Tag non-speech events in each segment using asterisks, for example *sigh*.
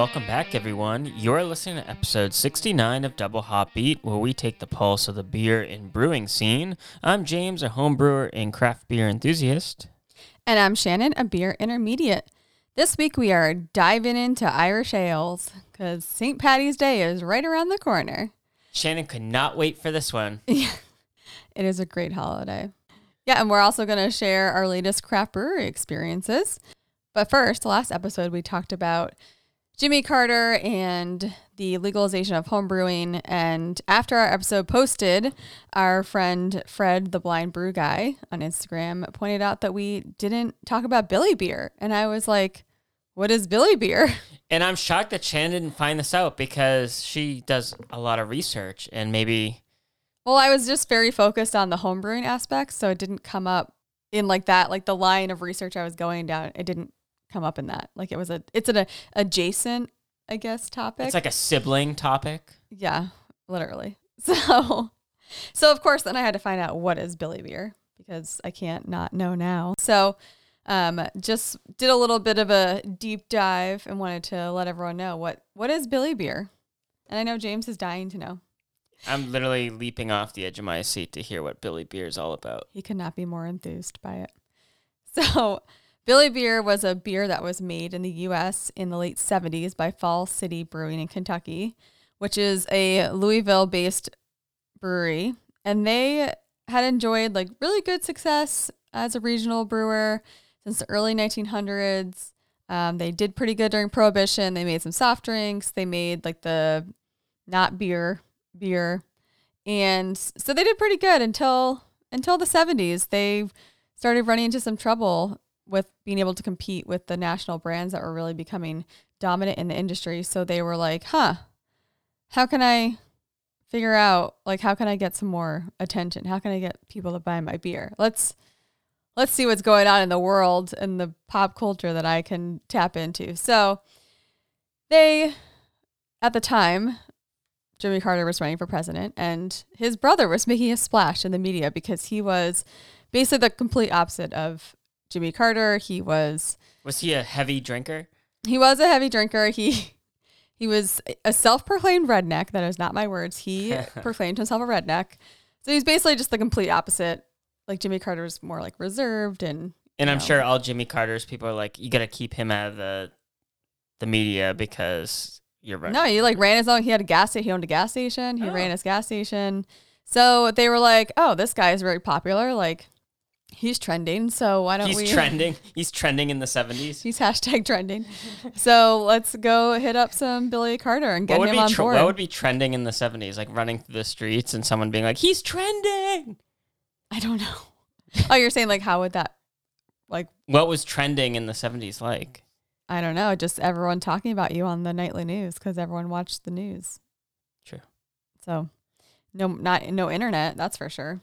Welcome back, everyone. You're listening to episode 69 of Double Hop Beat, where we take the pulse of the beer and brewing scene. I'm James, a home brewer and craft beer enthusiast. And I'm Shannon, a beer intermediate. This week we are diving into Irish ales because St. Patty's Day is right around the corner. Shannon could not wait for this one. *laughs* It is a great holiday. Yeah, and we're also going to share our latest craft brewery experiences. But first, last episode we talked about Jimmy Carter and the legalization of home brewing. And after our episode posted, our friend Fred, the blind brew guy on Instagram, pointed out that we didn't talk about Billy beer. And I was like, what is Billy beer? *laughs* And I'm shocked that Shannon didn't find this out because she does a lot of research and maybe. Well, I was just very focused on the home brewing aspect. So it didn't come up in like that, like the line of research I was going down. It didn't come up in that. Like it was a, it's an a, adjacent, I guess, topic. It's like a sibling topic. Yeah, literally. *laughs* So, so of course, then I had to find out what is Billy beer because I can't not know now. So, um, just did a little bit of a deep dive and wanted to let everyone know what what is Billy beer. And I know James is dying to know. I'm literally leaping off the edge of my seat to hear what Billy beer is all about. He could not be more enthused by it. *laughs* So, Billy beer was a beer that was made in the U.S. in the late 70s by Falls City Brewing in Kentucky, which is a Louisville based brewery. And they had enjoyed like really good success as a regional brewer since the early 1900s. Um, they did pretty good during Prohibition. They made some soft drinks. They made like the not beer beer, and so they did pretty good until until the 70s. They started running into some trouble with being able to compete with the national brands that were really becoming dominant in the industry. So they were like, huh, how can I figure out like how can I get some more attention? How can I get people to buy my beer? Let's let's see what's going on in the world and the pop culture that I can tap into. So they at the time Jimmy Carter was running for president and his brother was making a splash in the media because he was basically the complete opposite of Jimmy Carter. He was Was he a heavy drinker? he was a heavy drinker. He he was a self-proclaimed redneck. That is not my words. He *laughs* proclaimed himself a redneck. So he's basically just the complete opposite. Like Jimmy Carter was more like reserved and And I'm know. sure all Jimmy Carter's people are like, you got to keep him out of the the media because you're right. No, he like ran his own. He had a gas station. He owned a gas station. He Oh. ran his gas station. So they were like, "Oh, this guy is very popular. Like, he's trending. So why don't He's we?" trending. *laughs* He's trending in the 70s. He's hashtag trending. so let's go hit up some Billy Carter and get him on tr- board. what would be trending in the 70s? Like running through the streets and someone being like, he's trending. I don't know. oh, you're saying like how would that? Like What was trending in the 70s like? I don't know. Just everyone talking about you on the nightly news because everyone watched the news. True. So no, not no internet. That's for sure.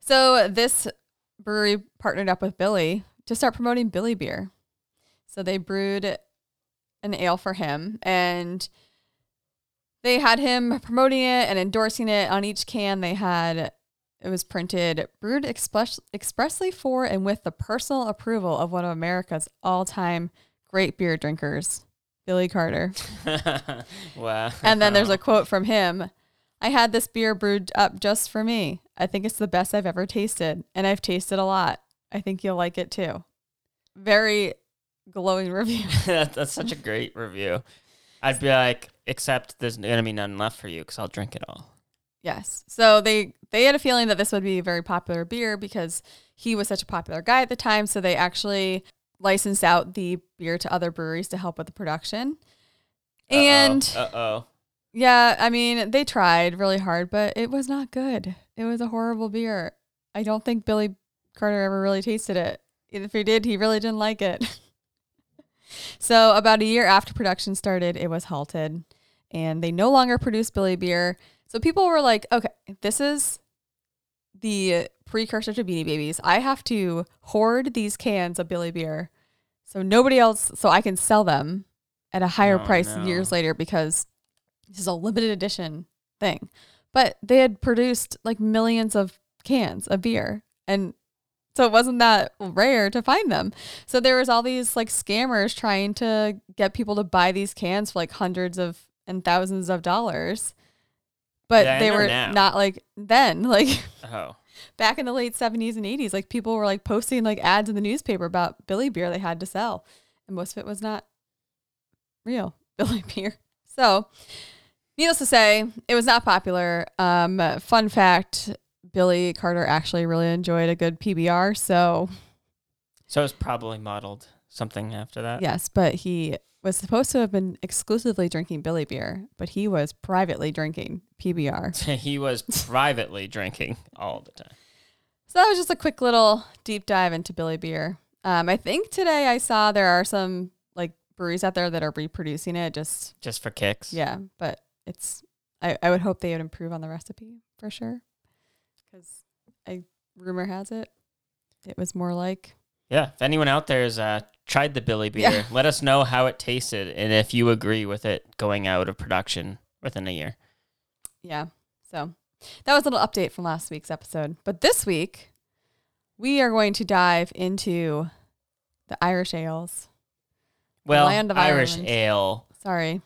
So this brewery partnered up with Billy to start promoting Billy beer. So they brewed an ale for him and they had him promoting it and endorsing it on each can. They had it was printed brewed express, expressly for and with the personal approval of one of America's all-time great beer drinkers, Billy Carter. *laughs* *laughs* wow. And then there's a quote from him I had this beer brewed up just for me. I think it's the best I've ever tasted, and I've tasted a lot. I think you'll like it too. Very glowing *laughs* review. *laughs* That- That's such a great review. I'd be like, except there's to be none left for you because I'll drink it all. Yes. So they they had a feeling that this would be a very popular beer because he was such a popular guy at the time. So they actually licensed out the beer to other breweries to help with the production. And uh oh. Yeah, I mean, they tried really hard, but it was not good. It was a horrible beer. I don't think Billy Carter ever really tasted it. If he did, he really didn't like it. *laughs* so, about a year after production started, it was halted and they no longer produced Billy beer. So, people were like, okay, this is the precursor to Beanie Babies. I have to hoard these cans of Billy beer so nobody else, so I can sell them at a higher Oh, price no. years later because this is a limited edition thing. But they had produced like millions of cans of beer and So it wasn't that rare to find them. So there was all these like scammers trying to get people to buy these cans for like hundreds of and thousands of dollars. But they were now? not like then, *laughs* like Oh. back in the late 70s and 80s, like people were like posting like ads in the newspaper about Billy beer they had to sell. And most of it was not real *laughs* Billy beer. So, needless to say, it was not popular. Um, fun fact Billy Carter actually really enjoyed a good PBR. So, So it was probably modeled something after that. yes, but he was supposed to have been exclusively drinking Billy beer, but he was privately drinking PBR. *laughs* he was privately drinking all the time. So that was just a quick little deep dive into Billy Beer. Um, I think today I saw there are some like breweries out there that are reproducing it. Just Just for kicks. yeah, but it's I, I would hope they would improve on the recipe for sure, because I rumor has it it was more like Yeah. If anyone out there has uh, tried the Billy beer, Yeah. let us know how it tasted and if you agree with it going out of production within a year. yeah. So that was a little update from last week's episode. But this week we are going to dive into the Irish ales. Well, land of Irish Ireland. ale. Sorry.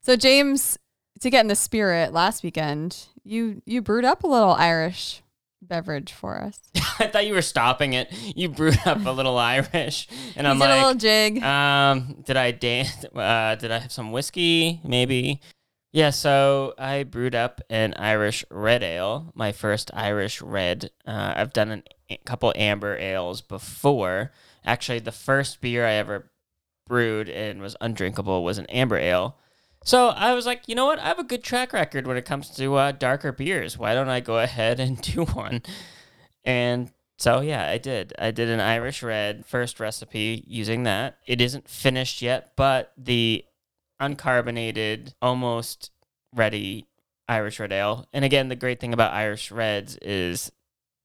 So James, to get in the spirit, last weekend you you brewed up a little Irish beverage for us. *laughs* I thought you were stopping it. You brewed up a little Irish, and I'm did a little jig. um, did I dance? Uh, did I have some whiskey? Maybe. Yeah. So I brewed up an Irish red ale, my first Irish red. Uh, I've done an, a couple amber ales before. Actually, the first beer I ever brewed and was undrinkable was an amber ale. So I was like, you know what? I have a good track record when it comes to uh, darker beers. Why don't I go *laughs* ahead and do one? And so yeah, I did. I did an Irish red first recipe using that. It isn't finished yet, but the uncarbonated, almost ready Irish red ale. And again, the great thing about Irish reds is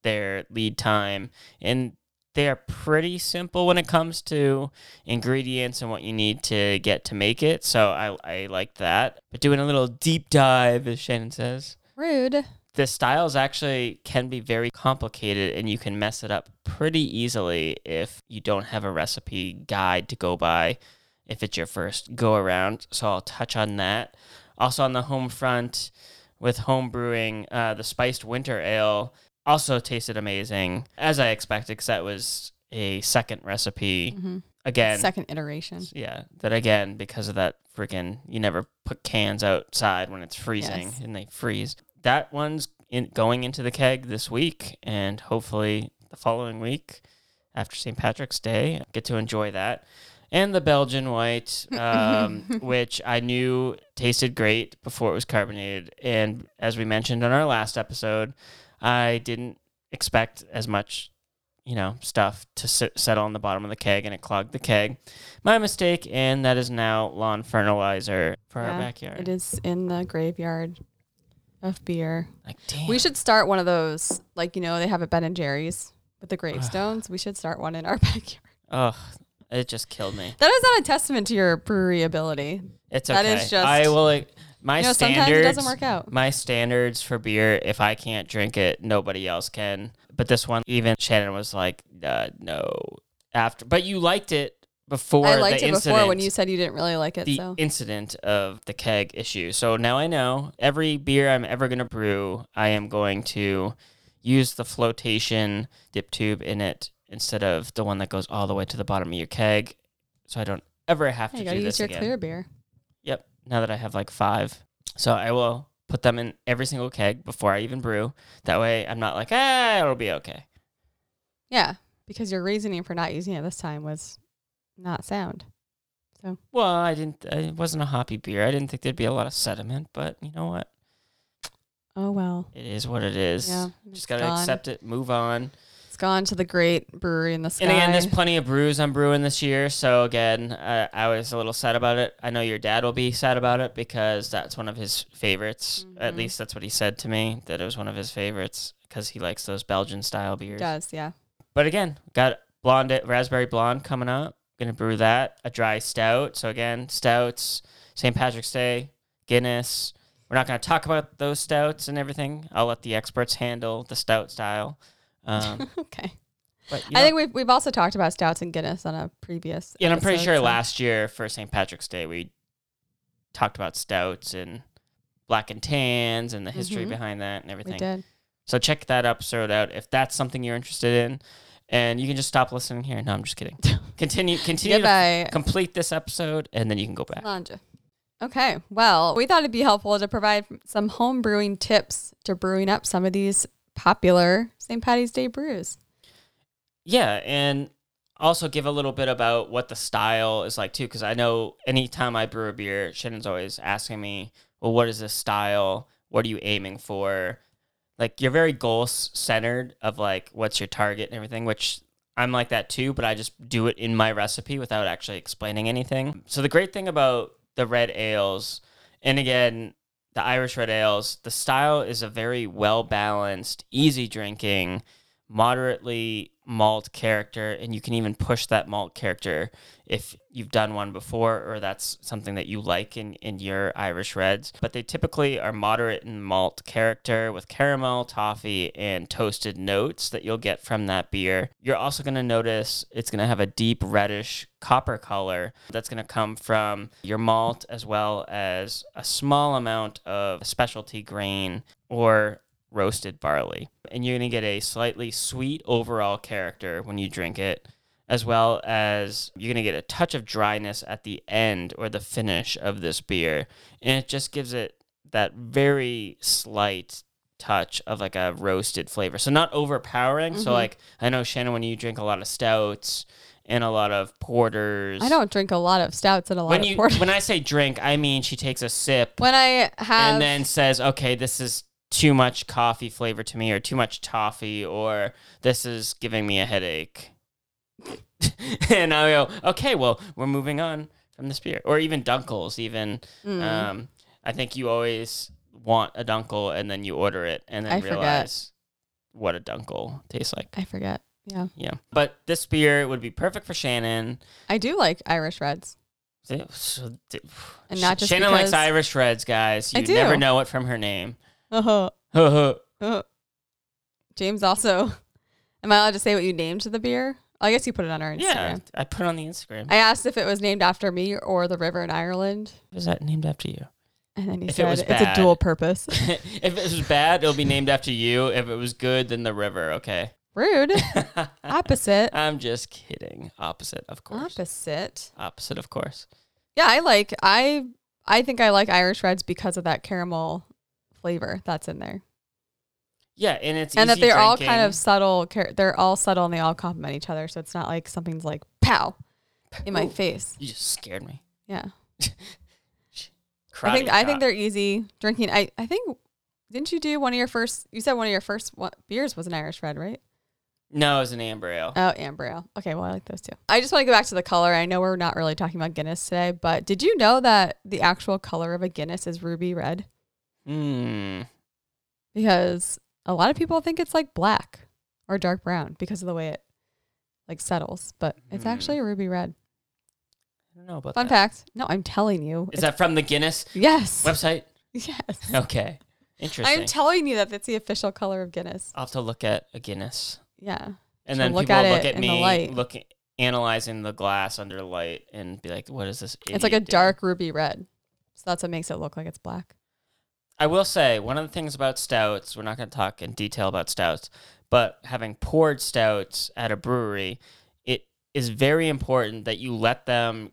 their lead time and they are pretty simple when it comes to ingredients and what you need to get to make it. So I I like that. But doing a little deep dive, as Shannon says, Rude. the styles actually can be very complicated and you can mess it up pretty easily if you don't have a recipe guide to go by if it's your first go around. So I'll touch on that. Also on the home front with home brewing, uh, the spiced winter ale also tasted amazing as I expected because that was a second recipe. Mhm. Again, Second iteration. yeah, that again because of that freaking you never put cans outside when it's freezing Yes. and they freeze. That one's in, going into the keg this week and hopefully the following week after St. Patrick's Day, get to enjoy that. And the Belgian white, *laughs* um, which I knew tasted great before it was carbonated. And as we mentioned on our last episode, I didn't expect as much you know, stuff to sit, settle on the bottom of the keg and it clogged the keg. My mistake, and that is now lawn fertilizer for our backyard. It is in the graveyard of beer. Like, damn. We should start one of those. Like you know, they have at Ben and Jerry's with the gravestones. we should start one in our *laughs* backyard. Oh, it just killed me. That is not a testament to your brewery ability. It's okay. That is just- I will. like, My you know, sometimes standards. it doesn't work out. My standards for beer, if I can't drink it, nobody else can. But this one, even Shannon was like, uh, "No." After, but you liked it before. I liked it before when you said you didn't really like it. the so incident of the keg issue. So now I know every beer I'm ever going to brew, I am going to use the flotation dip tube in it instead of the one that goes all the way to the bottom of your keg. So I don't ever have you to gotta do use this your again. clear beer. Now that I have like five. So I will put them in every single keg before I even brew. That way I'm not like, ah, it'll be okay. Yeah, because your reasoning for not using it this time was not sound. So well, I didn't, it wasn't a hoppy beer. I didn't think there'd be a lot of sediment, but you know what? Oh well. It is what it is. Yeah, Just got to gone. accept it, move on. Gone to the great brewery in the sky. And again, there's plenty of brews I'm brewing this year. So again, uh, I was a little sad about it. I know your dad will be sad about it because that's one of his favorites. At Mhm. least that's what he said to me that it was one of his favorites because he likes those Belgian style beers. does, yeah. But again, got blonde raspberry blonde coming up. Gonna brew that a dry stout. So again, stouts, St. Patrick's Day, Guinness. We're not gonna talk about those stouts and everything. I'll let the experts handle the stout style. Um, *laughs* okay. But, you I think we've we've also talked about stouts and Guinness on a previous. Yeah, and I'm pretty sure so- last year for St. Patrick's Day we talked about stouts and black and tans and the history Mhm. behind that and we everything. did. So check that episode out if that's something you're interested in. And you can just stop listening here. No, I'm just kidding. *laughs* Continue continue to complete this episode and then you can go back. Lanja. Okay, well, we thought it'd be helpful to provide some home brewing tips to brewing up some of these popular St. Patty's Day brews. Yeah, and also give a little bit about what the style is like too, because I know anytime I brew a beer, Shannon's always asking me, "Well, what is this style? What are you aiming for?" Like you're very goal centered of like what's your target and everything, which I'm like that too, but I just do it in my recipe without actually explaining anything. So the great thing about the red ales, and again, the Irish red ales, the style is a very well balanced, easy drinking, moderately malt character, and you can even push that malt character if you've done one before or that's something that you like in, in your Irish reds. But they typically are moderate in malt character with caramel, toffee, and toasted notes that you'll get from that beer. You're also going to notice it's going to have a deep reddish copper color that's going to come from your malt as well as a small amount of specialty grain or roasted barley. And you're going to get a slightly sweet overall character when you drink it, as well as you're going to get a touch of dryness at the end or the finish of this beer. And it just gives it that very slight touch of like a roasted flavor. So not overpowering. So Mhm. like I know Shannon when you drink a lot of stouts and a lot of porters. I don't drink a lot of stouts and a lot when of you porter. when I say drink, I mean she takes a sip When I have and then says, "Okay, this is too much coffee flavor to me, or too much toffee, or this is giving me a headache." *laughs* and I go, "Okay, well, we're moving on from this beer, or even Dunkels. Even Mm. um, I think you always want a Dunkel, and then you order it, and then I forget. what a Dunkel tastes like. I forget. Yeah, Yeah, but this beer would be perfect for Shannon. I do like Irish reds. So- And not just Shannon likes Irish Reds, guys. I You do. never know it from her name. Uh-huh. *laughs* Uh, James also. *laughs* Am I allowed to say what you named the beer? I guess you put it on our Instagram. Yeah, I put it on the Instagram. I asked if it was named after me or the river in Ireland, Was that named after you? and then you If it said was it's a dual *laughs* purpose. if it was bad, it'll be named after you. If it was good, then the river. Okay. Rude. Opposite. I'm just kidding. Opposite, of course. Opposite. Opposite, of course. Yeah, I like I I think I like Irish reds because of that caramel flavor that's in there. Yeah, and it's and that they're all kind of subtle. They're all subtle and they all complement each other. So it's not like something's like pow in my Ooh, face. You just scared me. Yeah, *laughs* I think I think they're easy drinking. I I think didn't you do one of your first? You said one of your first one, beers was an Irish red, right? No, it was an amber ale. Oh, amber ale. Okay, well I like those too. I just want to go back to the color. I know we're not really talking about Guinness today, but did you know that the actual color of a Guinness is ruby red? Hmm. Because a lot of people think it's like black or dark brown because of the way it like settles, but it's Hmm. actually a ruby red. I don't know about Fun that. fact. No, I'm telling you. Is that from the Guinness yes? website? *laughs* Yes. Okay. Interesting. I'm telling you that that's the official color of Guinness. I'll have to look at a Guinness. Yeah. And So then look people at look at me looking analyzing the glass under light and be like, what is this? It's like a idiot doing?" dark ruby red. So that's what makes it look like it's black. I will say one of the things about stouts, we're not going to talk in detail about stouts, but having poured stouts at a brewery, it is very important that you let them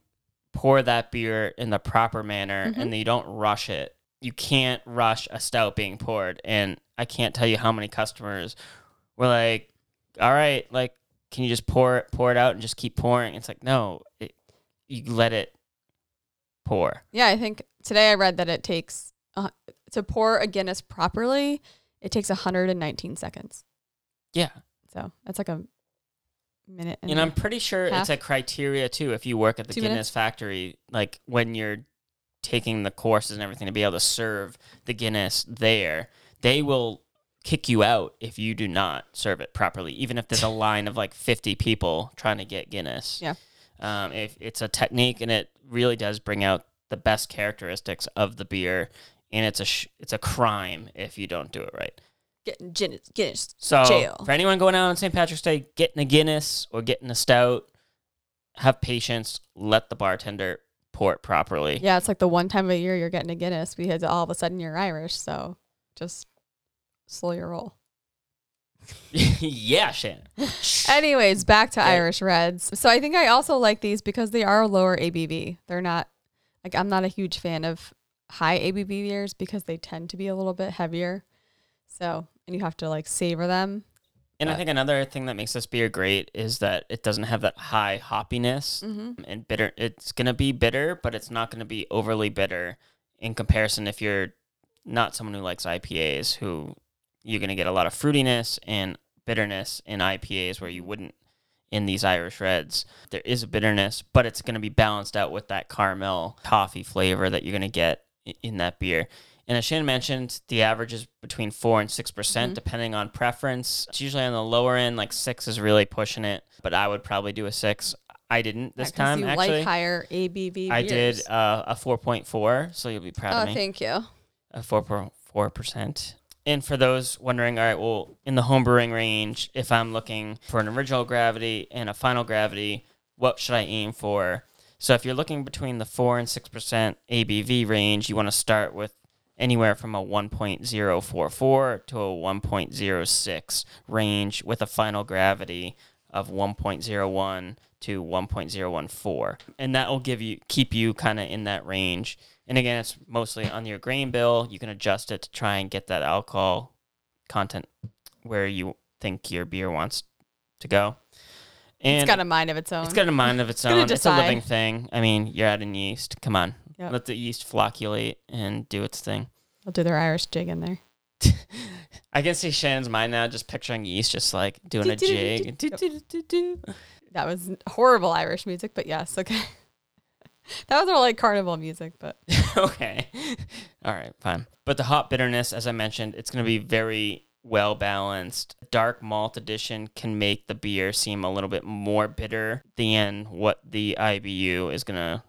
pour that beer in the proper manner Mhm. and that you don't rush it. You can't rush a stout being poured. And I can't tell you how many customers were like, all right, like, can you just pour it, pour it out and just keep pouring? It's like, no, it, you let it pour. Yeah, I think today I read that it takes uh, to pour a Guinness properly, it takes 119 seconds. Yeah. So that's like a minute. And, And I'm pretty sure half. it's a criteria too. If you work at the Two Guinness minutes? factory, like when you're taking the courses and everything to be able to serve the Guinness there, they will kick you out if you do not serve it properly, even if there's a *laughs* line of like 50 people trying to get Guinness. Yeah. Um, if it's a technique and it really does bring out the best characteristics of the beer, and it's a sh- it's a crime if you don't do it right. Getting Guinness, Guinness So jail. for anyone going out on St. Patrick's Day, getting a Guinness or getting a stout, have patience. Let the bartender pour it properly. Yeah, it's like the one time a year you're getting a Guinness because all of a sudden you're Irish. So just slow your roll. *laughs* yeah, Shannon. *laughs* Anyways, back to Okay. Irish Reds. So I think I also like these because they are lower ABV. They're not like I'm not a huge fan of high ABV beers because they tend to be a little bit heavier. So and you have to like savor them. And I think another thing that makes this beer great is that it doesn't have that high hoppiness Mm-hmm. and bitter. It's gonna be bitter, but it's not gonna be overly bitter in comparison if you're not someone who likes IPAs, who you're gonna get a lot of fruitiness and bitterness in IPAs where you wouldn't in these Irish Reds. There is a bitterness, but it's gonna be balanced out with that caramel toffee flavor that you're gonna get i- in that beer. And as Shannon mentioned, the average is between four and six percent, Mhm. depending on preference. It's usually on the lower end, like six is really pushing it, but I would probably do a six. I didn't this time you actually. like higher ABV. I beers. did uh, a four point four, so you'll be proud Oh, of me. thank you. A four point four percent. And for those wondering, all right, well, in the homebrewing range, if I'm looking for an original gravity and a final gravity, what should I aim for? So if you're looking between the four and six percent ABV range, you want to start with anywhere from a 1.044 to a 1.06 range with a final gravity of 1.01 to 1.014 and that will give you keep you kind of in that range. And again it's mostly on your grain bill. You can adjust it to try and get that alcohol content where you think your beer wants to go and it's got a mind of its own. it's got a mind of its gonna own. It's a living thing. I mean, you're adding yeast. Come on. Yep. Let the yeast flocculate and do its thing. They'll do their Irish jig in there. *laughs* I can see Shannon's mind now just picturing yeast just like doing a jig. That was horrible Irish music, but yes, okay. *laughs* that was more like carnival music, but *laughs* okay. All right, fine. But the hop bitterness, as I mentioned, it's going to be very well balanced. Dark malt addition can make the beer seem a little bit more bitter than what the IBU is going to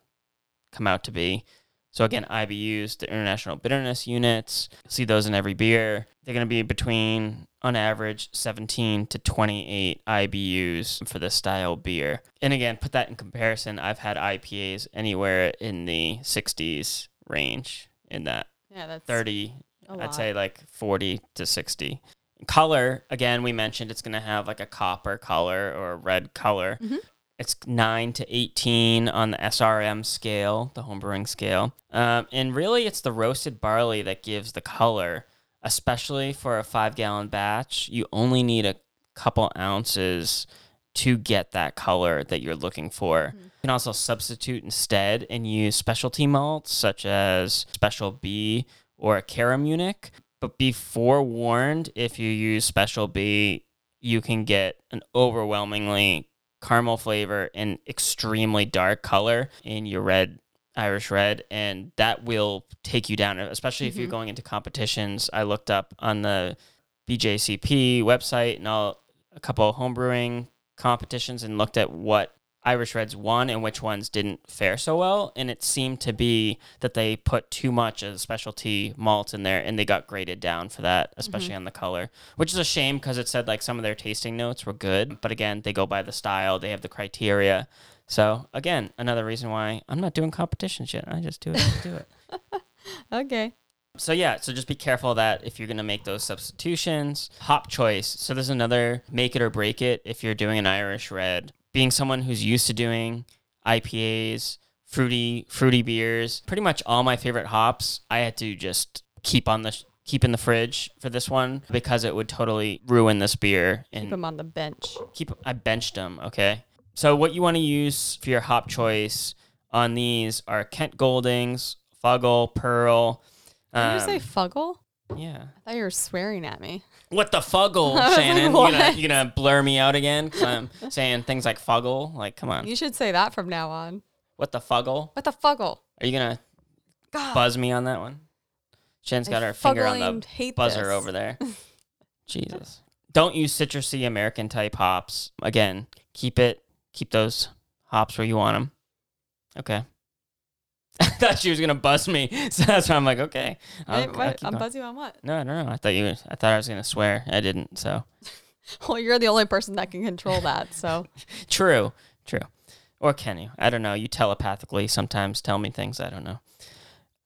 come out to be. So again, IBUs, the International Bitterness Units, see those in every beer. They're going to be between, on average, 17 to 28 IBUs for this style beer. And again, put that in comparison. I've had IPAs anywhere in the 60s range in that yeah, that's 30 a I'd say like 40 to 60. Color, again, we mentioned it's going to have like a copper color or a red color. Mhm. It's 9 to 18 on the SRM scale, the homebrewing scale. Um, and really, it's the roasted barley that gives the color, especially for a five gallon batch. You only need a couple ounces to get that color that you're looking for. Mhm. You can also substitute instead and use specialty malts such as Special B or a Caramunich. But be forewarned if you use Special B, you can get an overwhelmingly caramel flavor and extremely dark color in your red Irish red, and that will take you down, especially if you're Mhm. going into competitions. I looked up on the BJCP website and all a couple of homebrewing competitions and looked at what Irish Reds won and which ones didn't fare so well. And it seemed to be that they put too much of the specialty malt in there and they got graded down for that, mm-hmm. especially on the color, which is a shame because it said like some of their tasting notes were good. But again, they go by the style, they have the criteria. So again, another reason why I'm not doing competition shit. I just do it. do it. *laughs* okay. So yeah, so just be careful that if you're gonna make those substitutions. Hop choice. So there's another make it or break it if you're doing an Irish red. Being someone who's used to doing IPAs, fruity fruity beers, pretty much all my favorite hops, I had to just keep on the keep in the fridge for this one because it would totally ruin this beer and Keep them on the bench. keep I benched them, okay? So what you want to use for your hop choice on these are Kent Goldings, Fuggle, Pearl. Did you um, say fuggle? Yeah. I thought you were swearing at me. What the fuggle, *laughs* I was like, Shannon? you gonna you gonna blur me out again? Cause *laughs* I'm saying things like fuggle. Like, come on. You should say that from now on. What the fuggle? What the fuggle? Are you gonna God, buzz me on that one? Shannon's I got her finger on the buzzer this. over there. *laughs* Jesus. Don't use citrusy American type hops. Again, keep it keep those hops where you want them. Okay. I *laughs* thought she was gonna buzz me, *laughs* so that's why I'm like, okay. I'll- Wait, I'll what? keep I'm going. buzz you on what? No, no, no. I thought you. I thought I was gonna swear. I didn't. So *laughs* Well, you're the only person that can control that. So true, true. Or can you? I don't know. You telepathically sometimes tell me things I don't know.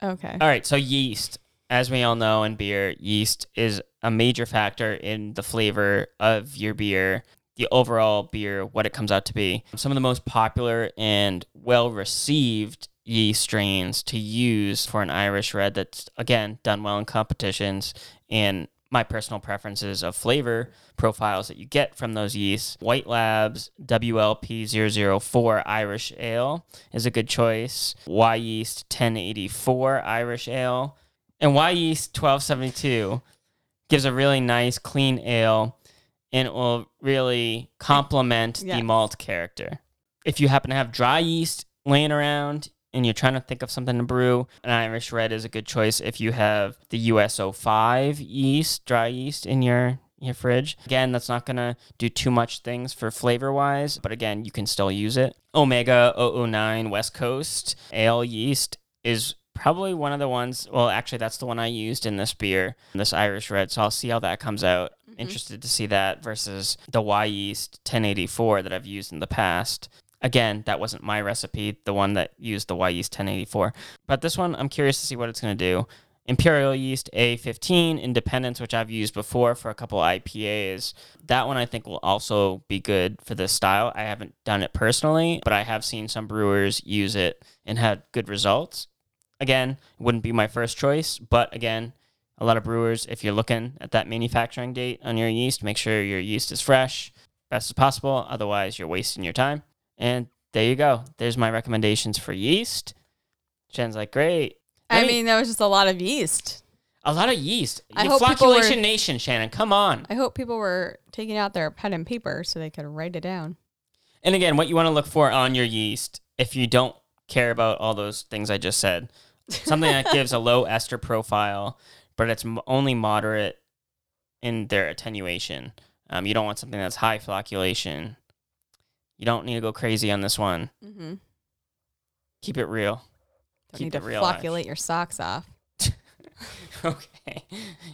okay. All right. So yeast, as we all know in beer, yeast is a major factor in the flavor of your beer, the overall beer, what it comes out to be. Some of the most popular and well received yeast strains to use for an Irish red that's again done well in competitions and my personal preferences of flavor profiles that you get from those yeasts. White Labs WLP004 Irish Ale is a good choice. Wyeast 1084 Irish Ale. And Wyeast 1272 gives a really nice, clean ale and it will really complement Yes. the malt character. If you happen to have dry yeast laying around and you're trying to think of something to brew, an Irish red is a good choice. If you have the US-05 yeast, dry yeast in your your fridge. Again, that's not gonna do too much things for flavor wise, but again, you can still use it. Omega 009 West Coast ale yeast is probably one of the ones. Well, actually, that's the one I used in this beer, this Irish red. So I'll see how that comes out. Mm-hmm. Interested to see that versus the Wyeast 1084 that I've used in the past. Again, that wasn't my recipe, the one that used the Wyeast 1084. But this one, I'm curious to see what it's going to do. Imperial yeast A15 Independence, which I've used before for a couple IPAs. That one I think will also be good for this style. I haven't done it personally, but I have seen some brewers use it and had good results. Again, wouldn't be my first choice, but again, a lot of brewers, if you're looking at that manufacturing date on your yeast, make sure your yeast is fresh, best as possible. Otherwise, you're wasting your time. And there you go. There's my recommendations for yeast. Jen's like, great. I me- mean, that was just a lot of yeast. a lot of yeast. I hope people were- flocculation nation, Shannon. Come on. I hope people were taking out their pen and paper so they could write it down. And again, what you want to look for on your yeast, if you don't care about all those things I just said, something that *laughs* gives a low ester profile, but it's m- only moderate in their attenuation. Um, you don't want something that's high flocculation. You don't need to go crazy on this one. Mm-hmm. Keep it real. Don't Keep need it to real. Flocculate your socks off. *laughs* okay.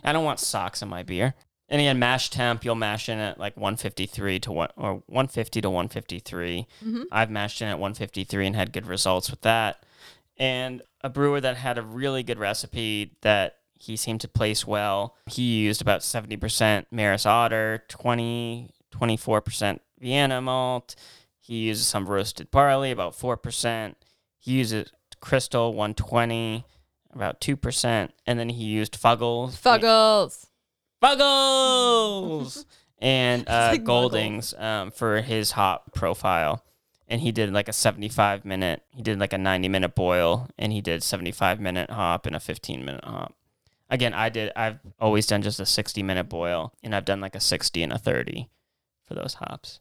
I don't want socks in my beer. And again, mash temp, you'll mash in at like 153 to one or 150 to 153. Mm-hmm. I've mashed in at 153 and had good results with that. And a brewer that had a really good recipe that he seemed to place well. He used about 70% Maris Otter, 20, 24% Vienna malt. He uses some roasted barley, about 4%. He uses Crystal 120, about 2%. And then he used Fuggles. Fuggles. Fuggles! *laughs* and uh, like Goldings um, for his hop profile. And he did like a 75 minute, he did like a 90 minute boil, and he did 75 minute hop and a 15 minute hop. Again, I did, I've always done just a 60 minute boil, and I've done like a 60 and a 30 for those hops.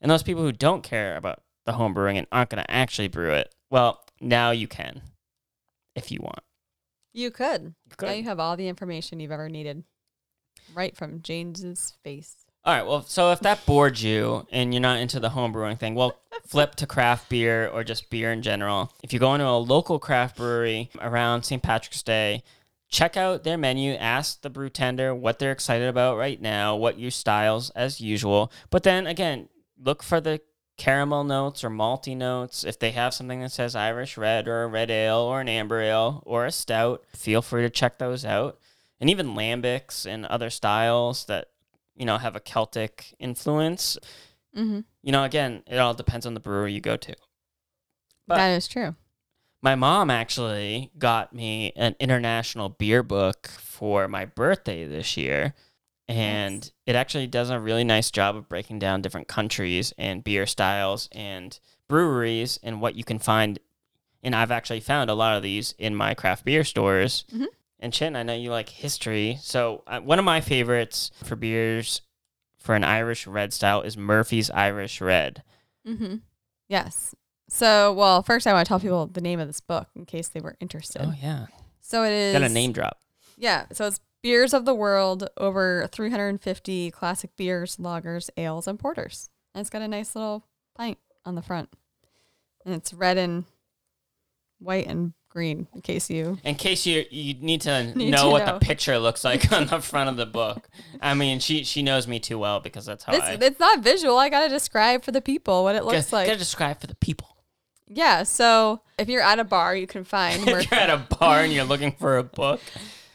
And those people who don't care about the home brewing and aren't going to actually brew it, well, now you can if you want. You could. Now you have all the information you've ever needed, right from James's face. All right. Well, so if that bored you and you're not into the home brewing thing, well, *laughs* flip to craft beer or just beer in general. If you go into a local craft brewery around St. Patrick's Day, check out their menu, ask the brew tender what they're excited about right now, what your styles as usual. But then again, look for the caramel notes or malty notes. If they have something that says Irish red or a red ale or an amber ale or a stout, feel free to check those out. And even lambics and other styles that you know, have a Celtic influence. Mm-hmm. You know, again, it all depends on the brewery you go to. But- that is true. My mom actually got me an international beer book for my birthday this year. And Nice. it actually does a really nice job of breaking down different countries and beer styles and breweries and what you can find. And I've actually found a lot of these in my craft beer stores. Mhm. And Chin, I know you like history. So, uh, one of my favorites for beers for an Irish red style is Murphy's Irish Red. Mm-hmm. Yes. So, well, first I want to tell people the name of this book in case they were interested. Oh, yeah. So it is Got a name drop. Yeah. So it's beers of the world, over 350 classic beers, lagers, ales, and porters. And it's got a nice little pint on the front. And it's red and white and green in case you. In case you you need to *laughs* Need know to what know. the picture looks like *laughs* on the front of the book. I mean, she she knows me too well because that's how This, I it's not visual. I gotta describe for the people what it looks gotta, like. gotta describe for the people. Yeah. So if you're at a bar, you can find *laughs* if you're at a bar and you're looking for a book,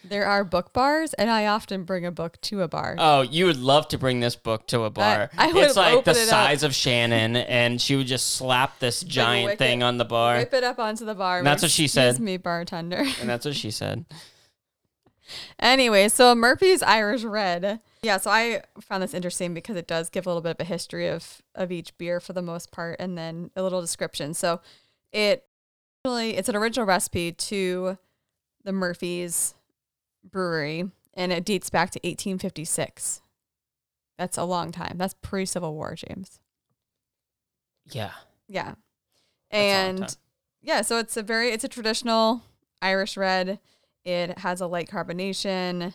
there are book bars, and I often bring a book to a bar. oh, you would love to bring this book to a bar. I would it's like the it up. size of Shannon, and she would just slap this giant thing on the bar, Whip it up onto the bar. And that's what she "Excuse said. me, bartender. and that's what she said. *laughs* Anyway, so Murphy's Irish Red. Yeah, so I found this interesting because it does give a little bit of a history of of each beer for the most part, and then a little description. So it really it's an original recipe to the Murphy's Brewery, and it dates back to 1856. That's a long time. That's pre Civil War, James. Yeah. Yeah. And yeah, so it's a very it's a traditional Irish red. It has a light carbonation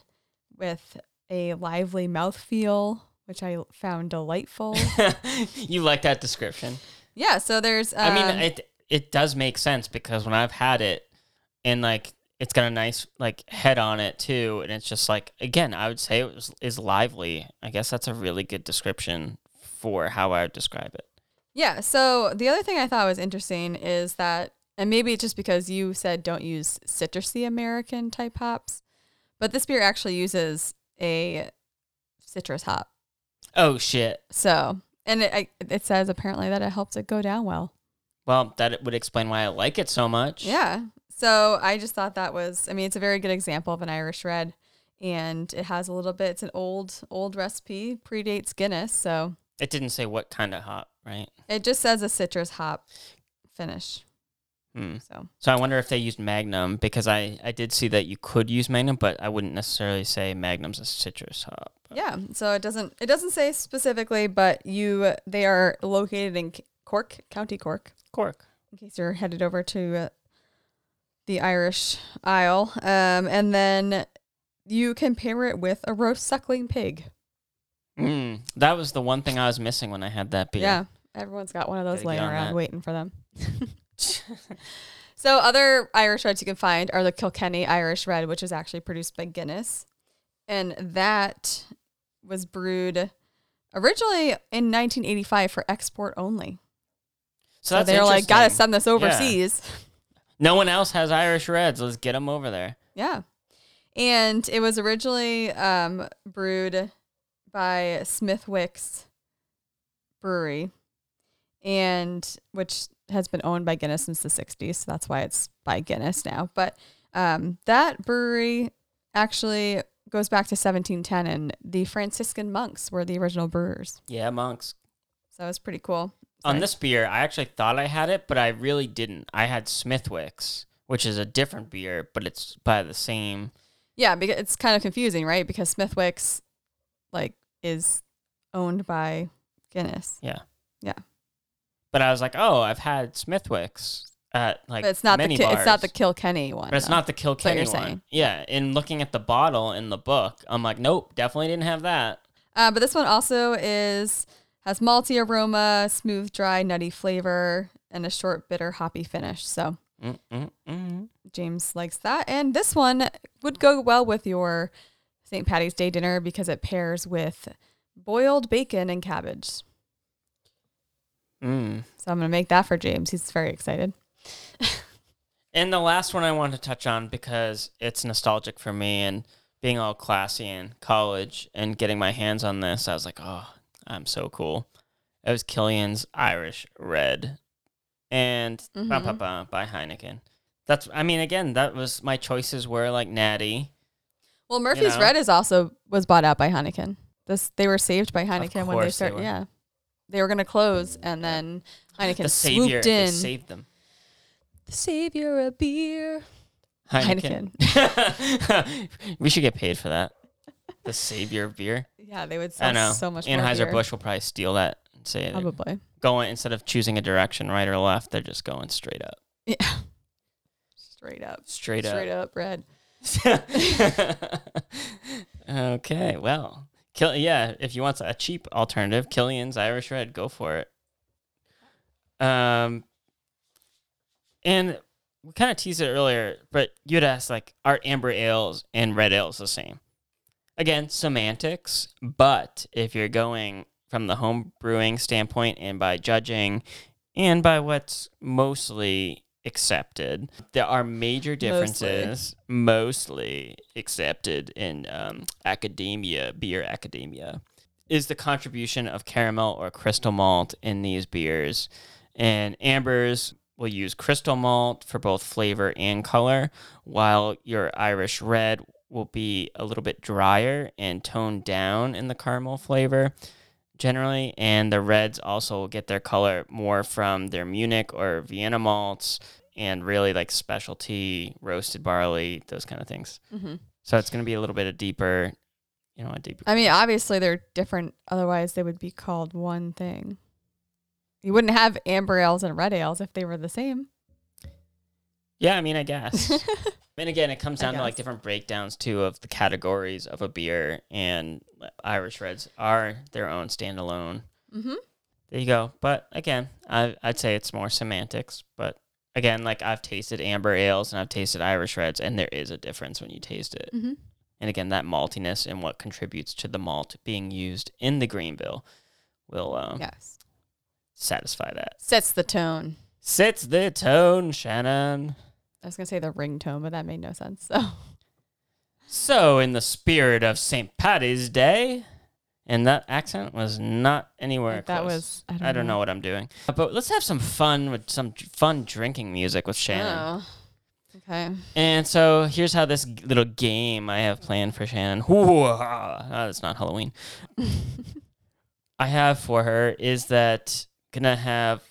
with a lively mouthfeel, which I found delightful. *laughs* you like that description? yeah, so there's um, I mean, it it does make sense because when I've had it, and like it's got a nice like head on it too, and it's just like again, I would say it was is lively. I guess that's a really good description for how I would describe it. Yeah. So the other thing I thought was interesting is that, and maybe it's just because you said don't use citrusy American type hops, but this beer actually uses a citrus hop. Oh shit! So, and it, it says apparently that it helps it go down well. Well, that would explain why I like it so much. Yeah. So I just thought that was, I mean, it's a very good example of an Irish red, and it has a little bit. It's an old, old recipe, predates Guinness, so It didn't say what kind of hop, right? it just says a citrus hop finish. Hmm. So So I wonder if they used Magnum because I I did see that you could use Magnum, but I wouldn't necessarily say Magnum's a citrus hop. yeah, so it doesn't, it doesn't say specifically, but you, they are located in Cork, County Cork. Cork. in case you're headed over to uh, the Irish Isle. Um, and then you can pair it with a roast suckling pig. Mm, that was the one thing I was missing when I had that beer. Yeah, everyone's got one of those Gotta laying around that. waiting for them. *laughs* So other Irish reds you can find are the Kilkenny Irish Red, which is actually produced by Guinness, and that was brewed originally in 1985 for export only. so So, that's they're like, "Gotta send this overseas." *laughs* No one else has Irish Reds. Let's get them over there. Yeah. And it was originally um, brewed by Smithwick's Brewery, and which has been owned by Guinness since the 60s. So that's why it's by Guinness now. But um, that brewery actually goes back to 1710, and the Franciscan monks were the original brewers. Yeah, monks. So it's pretty cool. On this beer, I actually thought I had it, but I really didn't. I had Smithwick's, which is a different beer, but it's by the same. Yeah, because it's kind of confusing, right? Because Smithwick's like is owned by Guinness. Yeah. Yeah. But I was like, oh, I've had Smithwick's at like but it's not the Ki- bars. it's not the Kilkenny one. But it's though. not the Kilkenny one. saying. Yeah, in looking at the bottle in the book, I'm like, nope, definitely didn't have that. Uh, but this one also is has malty aroma, smooth, dry, nutty flavor, and a short, bitter, hoppy finish. So Mm, mm, mm. James likes that, and this one would go well with your St. Patty's Day dinner because it pairs with boiled bacon and cabbage. Mm. So I'm gonna make that for James. He's very excited. *laughs* And the last one I want to touch on because it's nostalgic for me and being all classy in college and getting my hands on this, I was like, oh, I'm so cool. It was Killian's Irish Red and ba, ba, Mhm. ba, by Heineken. That's, I mean, again, that was my choices were like Natty. Well, Murphy's know? Red is also was bought out by Heineken. This they were saved by Heineken when they started. Yeah, they were gonna close, and then Heineken the savior, swooped in. saved them. the savior of beer. Heineken. *laughs* we should get paid for that. The savior of beer. Yeah, they would I sell know. so much more Anheuser beer. Busch will probably steal that and say they're Probably. going instead of choosing a direction, right or left, they're just going straight up. Yeah. *laughs* Straight up. Straight up. Straight up red. *laughs* okay, well, Kill, yeah, if you want a cheap alternative, Killian's Irish Red, go for it. Um, and we kind of teased it earlier, but you'd asked like, are amber ales and red ales the same? Again, semantics, but if you're going from the home brewing standpoint and by judging and by what's mostly accepted, there are major differences, mostly, accepted in um, academia, beer academia, is the contribution of caramel or crystal malt in these beers. And ambers will use crystal malt for both flavor and color, while your Irish red will be a little bit drier and toned down in the caramel flavor generally. And the reds also will get their color more from their Munich or Vienna malts and really like specialty roasted barley, those kind of things. Mm-hmm. So it's going to be a little bit of deeper, you know, a deeper. I mean, obviously they're different. Otherwise, they would be called one thing. You wouldn't have amber ales and red ales if they were the same. Yeah, I mean, I guess. *laughs* and again, it comes down to like guess. different breakdowns too of the categories of a beer, and Irish Reds are their own standalone. mm-hmm. There you go. But again, I, I'd say it's more semantics. But again, like I've tasted amber ales and I've tasted Irish Reds, and there is a difference when you taste it. Mm-hmm. And again, that maltiness and what contributes to the malt being used in the grain bill will um, Yes. satisfy that. Sets the tone. Sets the tone, Shannon. I was gonna say the ringtone, but that made no sense. So So, in the spirit of St. Patty's Day, and that accent was not anywhere that close. was I don't, I don't know what I'm doing. But let's have some fun with some fun drinking music with Shannon. Oh. Okay. And so here's how this little game I have planned for Shannon. Oh, it's ah, not Halloween. *laughs* I have for her is that gonna have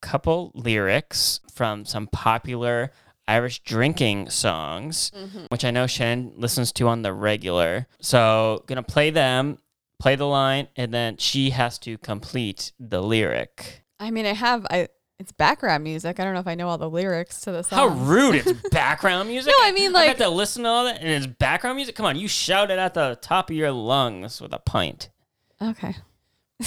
couple lyrics from some popular Irish drinking songs, Mm-hmm. which I know Shannon listens to on the regular. So gonna play them, play the line, and then she has to complete the lyric. I mean, I have I. It's background music. I don't know if I know all the lyrics to the song. How rude! It's *laughs* background music. No, I mean, I like- got to listen to all that, and it's background music. Come on, you shout it at the top of your lungs with a pint. Okay. *laughs*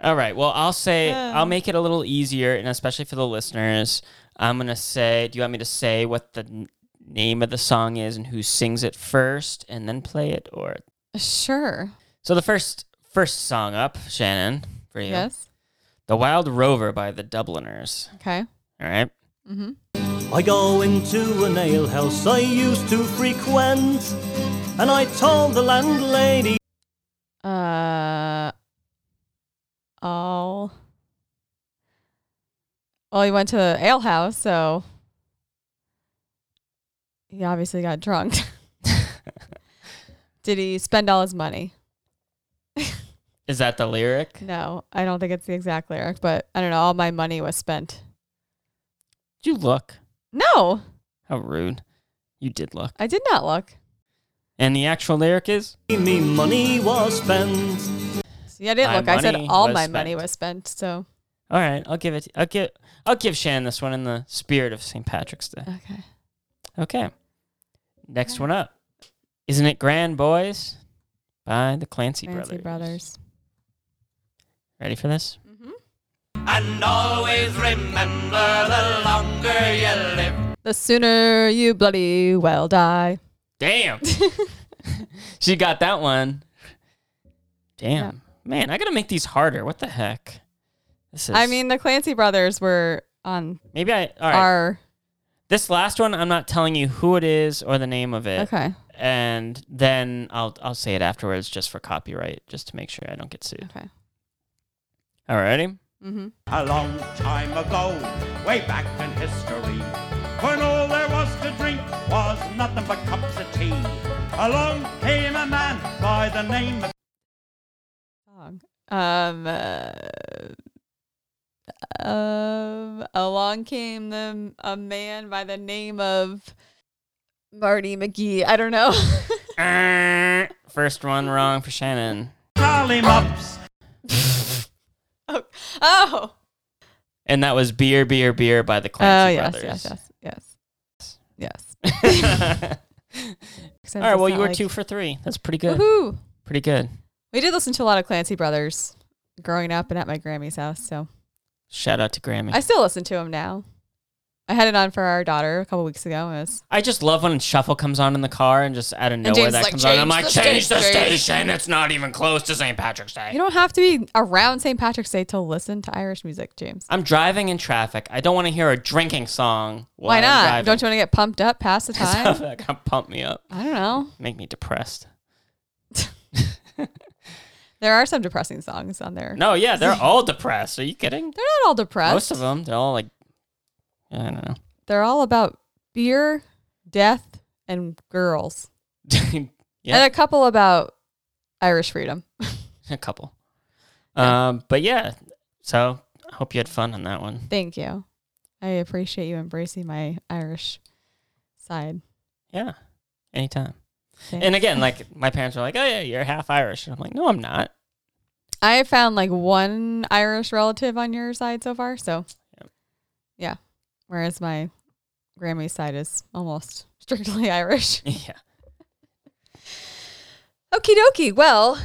All right. Well, I'll say Yeah. I'll make it a little easier, and especially for the listeners, I'm gonna say. Do you want me to say what the n- name of the song is and who sings it first, and then play it, or Sure. so the first first song up, Shannon, for you, Yes. "The Wild Rover" by the Dubliners. Okay. All right. Mm-hmm. I go into an alehouse I used to frequent, and I told the landlady Uh. Oh. Well, he went to the ale house, so he obviously got drunk. *laughs* Did he spend all his money? Is that the lyric? No, I don't think it's the exact lyric, but I don't know. All my money was spent. Did you look? No, How rude. You did look. I did not look. And the actual lyric is? me money was spent. See, I didn't My look. I said money all was my money spent. was spent. So All right, I'll give it. I'll give. I'll give Shannon this one in the spirit of St. Patrick's Day. okay. Okay. Next Okay. one up. Isn't it grand, boys? By the Clancy, Fancy Brothers. brothers. Ready for this? Mm-hmm. And always remember the longer you live. The sooner you bloody well die. Damn. *laughs* *laughs* she got that one. Damn. Yeah. Man, I gotta make these harder. What the heck? This is. I mean, the Clancy brothers were on maybe I. All right. our. this last one, I'm not telling you who it is or the name of it. Okay. and then I'll I'll say it afterwards just for copyright, just to make sure I don't get sued. Okay. Alrighty. Mm-hmm. A long time ago, way back in history, when all there was to drink was nothing but cups of tea. Along came a man by the name of Song. Um. Uh, um. Along came the a man by the name of Marty McGee. I don't know. Uh, *laughs* *laughs* First one wrong for Shannon. Lollipops. oh. Oh. And that was Beer, Beer, Beer by the Oh Clancy yes, Brothers. yes, yes, yes, *laughs* yes. All right, well, you were two for three. That's pretty good. Woohoo! Pretty good. We did listen to a lot of Clancy Brothers growing up and at my Grammy's house, so Shout out to Grammy. I still listen to him now. I had it on for our daughter a couple weeks ago. It was I just love when shuffle comes on in the car and just out of nowhere James is that like, comes on. I'm "Change like, the change the station." station. It's not even close to St. Patrick's Day. you don't have to be around St. Patrick's Day to listen to Irish music, James. I'm driving in traffic. I don't want to hear a drinking song. While Why I'm not? Don't you want to get pumped up past the *laughs* time? gonna pump me up, I don't know. make me depressed. *laughs* There are some depressing songs on there. No, yeah, they're *laughs* all depressed. Are you kidding? They're not all depressed. Most of them, they're all like, I don't know. They're all about beer, death, and girls. *laughs* yeah, And a couple about Irish freedom. *laughs* a couple. Um, but yeah, so I hope you had fun on that one. Thank you. I appreciate you embracing my Irish side. Yeah, anytime. Thanks. *laughs* And again, like my parents were like, "Oh yeah, you're half Irish," and I'm like, "No, I'm not." I found like one Irish relative on your side so far. So, Yep. yeah. Whereas my Grammy's side is almost *laughs* strictly Irish. *laughs* yeah, Okie dokie. Well,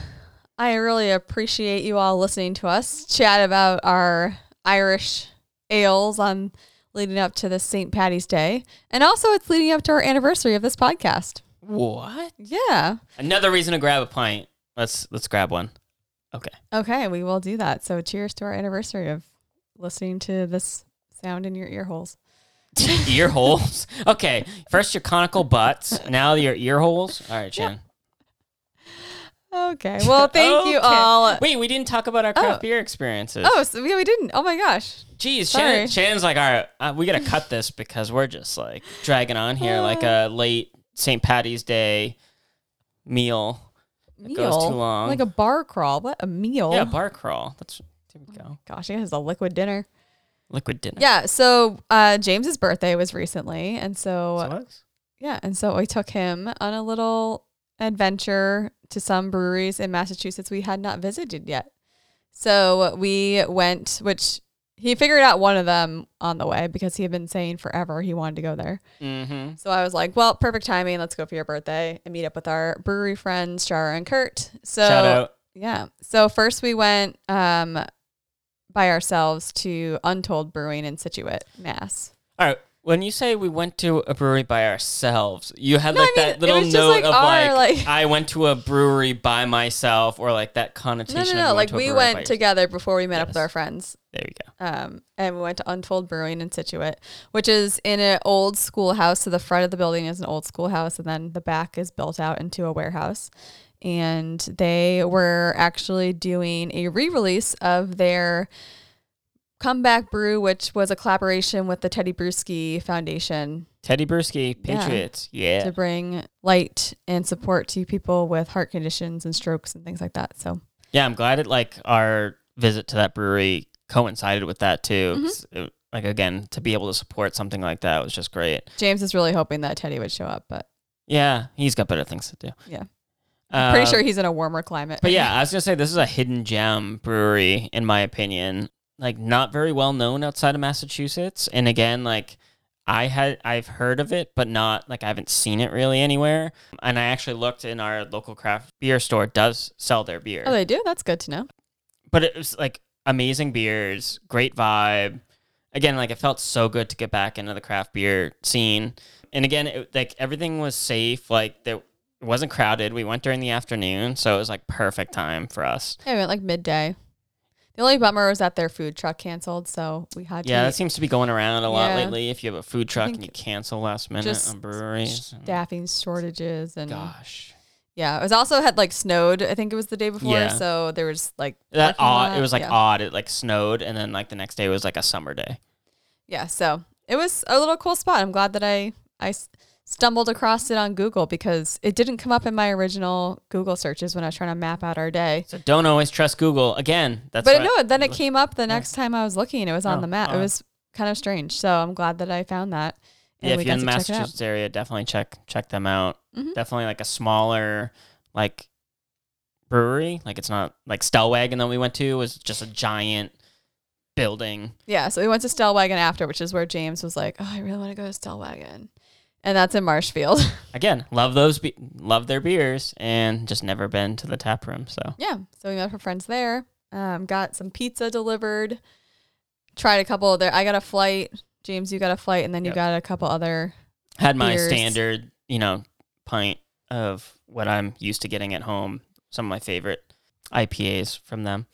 I really appreciate you all listening to us chat about our Irish ales on leading up to this St. Patty's Day. And also, it's leading up to our anniversary of this podcast. What? Yeah. Another reason to grab a pint. Let's let's grab one. Okay. Okay, we will do that. So, cheers to our anniversary of listening to this sound in your ear holes. *laughs* ear holes. Okay, first your conical butts. *laughs* Now your ear holes. All right, Jen. Okay. Well, thank you *laughs* all. Wait, we didn't talk about our craft Oh. beer experiences. Oh, so we, we didn't. Oh my gosh. Jeez, Sorry. Shannon, Shannon's like, all right, uh, we gotta cut this because we're just like dragging on here like a late St. Patty's Day meal. Meal. goes too long. Like a bar crawl. What a meal. Yeah, bar crawl. That's there we go. Gosh, it has a liquid dinner. Liquid dinner. Yeah. So uh, James's birthday was recently, and so, So yeah, and so we took him on a little adventure to some breweries in Massachusetts we had not visited yet. So we went, which he figured out one of them on the way because he had been saying forever he wanted to go there. Mm-hmm. So I was like, well, perfect timing. Let's go for your birthday and meet up with our brewery friends, Shara and Kurt. So Shout out. yeah. So first we went um, by ourselves to Untold Brewing in Scituate, Mass. All right. When you say we went to a brewery by ourselves, you had No, like I mean, that little note like, of our, like, like- I went to a brewery by myself, or like that connotation. No, no, of no. Like we went together before we met up with our friends. There we go. Um, and we went to Untold Brewing in Scituate, which is in an old schoolhouse. So the front of the building is an old schoolhouse, and then the back is built out into a warehouse. And they were actually doing a re-release of their comeback brew, which was a collaboration with the Tedy Bruschi Foundation Tedy Bruschi, Patriots. Yeah. to bring light and support to people with heart conditions and strokes and things like that. So Yeah, I'm glad it like our visit to that brewery coincided with that too. Mm-hmm. it- like again, to be able to support something like that was just great. James is really hoping that Tedy would show up, but Yeah, he's got better things to do. Yeah. I'm pretty Um, sure he's in a warmer climate. But yeah, *laughs* I was gonna say this is a hidden gem brewery in my opinion. Like not very well known outside of Massachusetts. And again, like I had I've heard of it, but not like I haven't seen it really anywhere. And I actually looked in our local craft beer store does sell their beer. Oh, they do? That's good to know. but it was like amazing beers, great vibe. Again, like it felt so good to get back into the craft beer scene. And again, it, like everything was safe. Like there it wasn't crowded. We went during the afternoon, so it was like perfect time for us. Yeah, we went like midday. The only bummer was that their food truck canceled, so we had Yeah, to Yeah, that seems to be going around a lot Yeah. lately. If you have a food truck and you cancel last minute on breweries, staffing shortages and gosh, yeah, it was also had like snowed. I think it was the day before, Yeah. so there was like that odd. lot, It was like yeah. odd. It like snowed, and then like the next day was like a summer day. Yeah, so it was a little cool spot. I'm glad that I I stumbled across it on Google because it didn't come up in my original Google searches when I was trying to map out our day. So don't always trust Google. Again, that's But no, then it came up the next time I was looking. It was on Oh, the map. It was kind of strange. So I'm glad that I found that. And yeah, if you're in the got to check it out. Massachusetts area, definitely check check them out. Mhm. Definitely like a smaller like brewery. Like it's not like Stellwagen that we went to was just a giant building. Yeah, so we went to Stellwagen after, which is where James was like, "Oh, I really want to go to Stellwagen," and that's in Marshfield. *laughs* Again, love those be- love their beers and just never been to the tap room. So yeah, so we met her friends there. Um, got some pizza delivered. Tried a couple of their. I got a flight James, you got a flight, and then you Yep. got a couple other. Had my beers. standard, you know, pint of what I'm used to getting at home. Some of my favorite IPAs from them.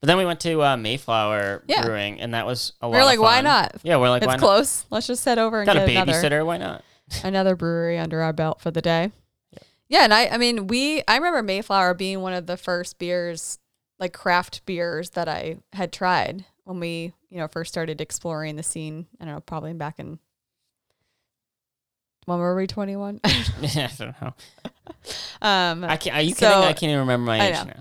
But then we went to uh, Mayflower Yeah. Brewing, and that was a lot. We were of like, why not? Yeah, we're like, it's why not? close. Let's just head over and Got a get another babysitter. Why not? Another brewery under our belt for the day. Yep. Yeah, and I I mean we I remember Mayflower being one of the first beers like craft beers that I had tried when we, you know, first started exploring the scene. I don't know, probably back in when were we 21? *laughs* *laughs* I don't know. um I can't. Are you So- kidding? I can't even remember my age now.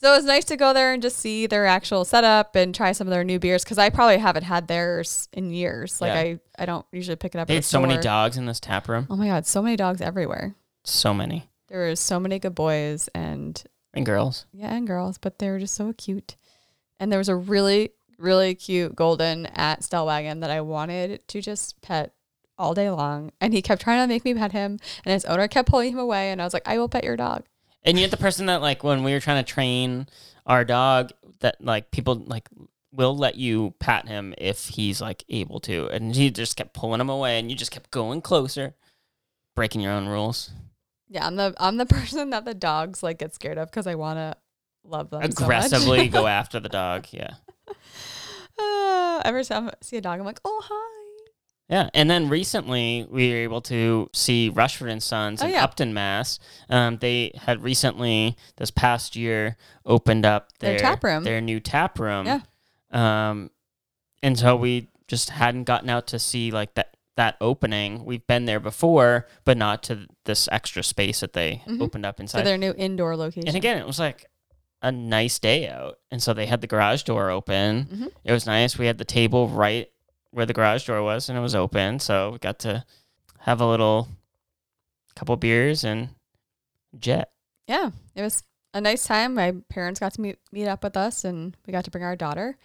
So it was nice to go there and just see their actual setup and try some of their new beers because I probably haven't had theirs in years. Like Yeah. I, I don't usually pick it up. They at had the so many store. dogs in this tap room. Oh my god, so many dogs everywhere. So many. There were so many good boys and And girls. yeah, and girls, but they were just so cute. And there was a really, really cute golden at Stellwagen that I wanted to just pet all day long. And he kept trying to make me pet him, and his owner kept pulling him away. And I was like, I will pet your dog. And you're the person that like when we were trying to train our dog that like people like will let you pat him if he's like able to. And he just kept pulling him away and you just kept going closer. Breaking your own rules. Yeah, I'm the I'm the *laughs* person that the dogs like get scared of because I want to love them so much. Aggressively go *laughs* after the dog. Yeah. Ah, every time I see a dog, I'm like, oh hi. Yeah, and then recently we were able to see Rushford and Sons Oh, in yeah. Upton, Mass. Um, they had recently, this past year, opened up Their their, tap room. their new tap room. Yeah. Um, and so we just hadn't gotten out to see like that that opening. We've been there before, but not to this extra space that they Mhm. opened up inside. their new indoor location. and again, it was like a nice day out, and so they had the garage door open. Mhm. It was nice. We had the table right where the garage door was, and it was open, so we got to have a little couple beers and jet. yeah, it was a nice time. My parents got to meet meet up with us, and we got to bring our daughter,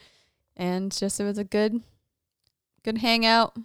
and just it was a good, good hangout.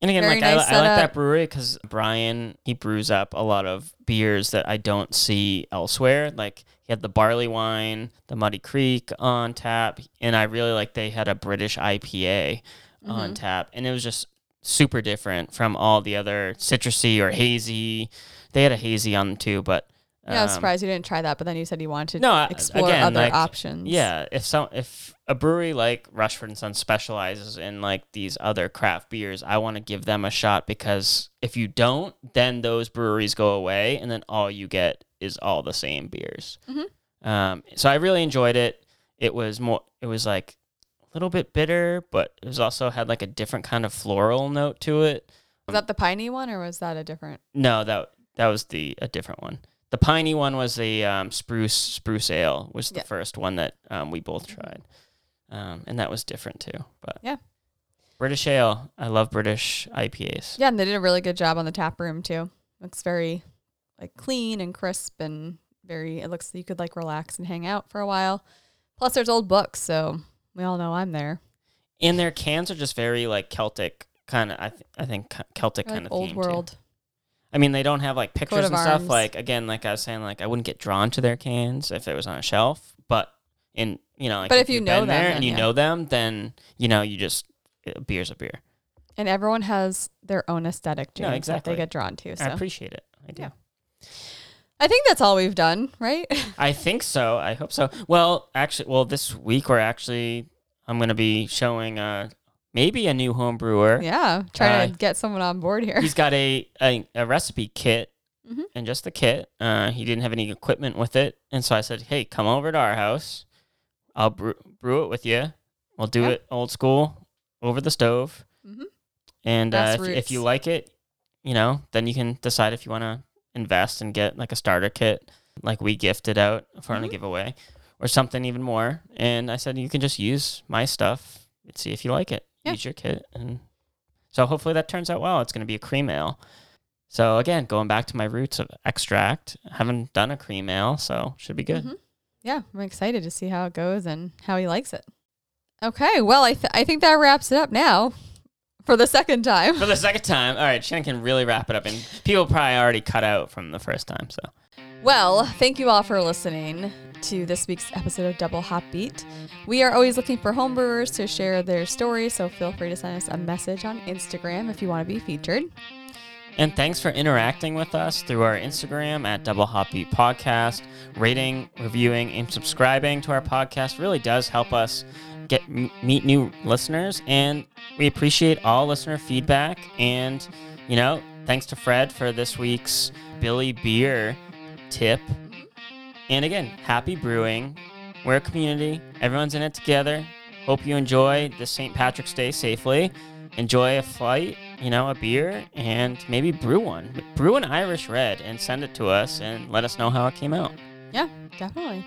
And again, Very like I, nice I like that brewery because Brian he brews up a lot of beers that I don't see elsewhere. Like he had the barley wine, the Muddy Creek on tap, and I really like they had a British IPA on Mhm. tap, and it was just super different from all the other citrusy or hazy. They had a hazy on them too, but Yeah, I was um, surprised you didn't try that, but then you said you wanted to No, I- explore again, other like, options. Yeah, if some if a brewery like Rushford and Sons specializes in like these other craft beers, I want to give them a shot because if you don't, then those breweries go away, and then all you get is all the same beers. Mhm. Um, so I really enjoyed it. It was more. It was like little bit bitter, but it was also had like a different kind of floral note to it. Was that the piney one, or was that a different? No, that that was the a different one. The piney one was the um, spruce spruce ale was the Yeah. First one that um, we both tried, um, and that was different too. But Yeah. British ale. I love British IPAs. Yeah, and they did a really good job on the tap room too. Looks very like clean and crisp and very. It looks you could like relax and hang out for a while. Plus, there's old books, so we all know I'm there. And their cans are just very like Celtic kind of. I th- I think Celtic kind like of old world. Too. I mean, they don't have like pictures and stuff. arms. Like again, like I was saying, like I wouldn't get drawn to their cans if it was on a shelf. But in you know, like But if you you've know them, then and you yeah. know them, then you know you just a beer's a beer. And everyone has their own aesthetic, No, exactly. that they get drawn to. So I appreciate it. I do. Yeah. I think that's all we've done, right? *laughs* I think so. I hope so. Well, actually, well, this week we're actually I'm going to be showing uh maybe a new home brewer. yeah, trying Uh, to get someone on board here. He's got a, a a recipe kit Mhm. and just the kit. Uh, he didn't have any equipment with it, and so I said, "Hey, come over to our house. I'll brew, brew it with you. We'll do Yeah. it old school over the stove, Mhm. and uh, if, if you like it, you know, then you can decide if you want to invest and get like a starter kit, like we gifted out for on a giveaway, or something even more. And I said you can just use my stuff and see if you like it. Yeah. Use your kit, and so hopefully that turns out well. It's going to be a cream ale. So again, going back to my roots of extract, haven't done a cream ale, so should be good. Mhm. Yeah, I'm excited to see how it goes and how he likes it. Okay, well, I th- I think that wraps it up now for the second time. For the second time, all right, Shannon can really wrap it up, and people probably already cut out from the first time. So Well, thank you all for listening to this week's episode of Double Hop Beat. We are always looking for homebrewers to share their stories, so feel free to send us a message on Instagram if you want to be featured. And thanks for interacting with us through our Instagram at Double Hop Beat Podcast. Rating, reviewing, and subscribing to our podcast really does help us get m- meet new listeners. And we appreciate all listener feedback. And you know, thanks to Fred for this week's Billy Beer tip. And again, happy brewing. We're a community. Everyone's in it together. Hope you enjoy the St. Patrick's Day safely. Enjoy a flight, you know, a beer, and maybe brew one. Brew an Irish Red and send it to us and let us know how it came out. Yeah, definitely.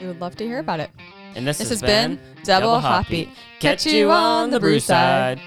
We would love to hear about it. And this, This has, been Double Hop Beat. Catch you on the brew side.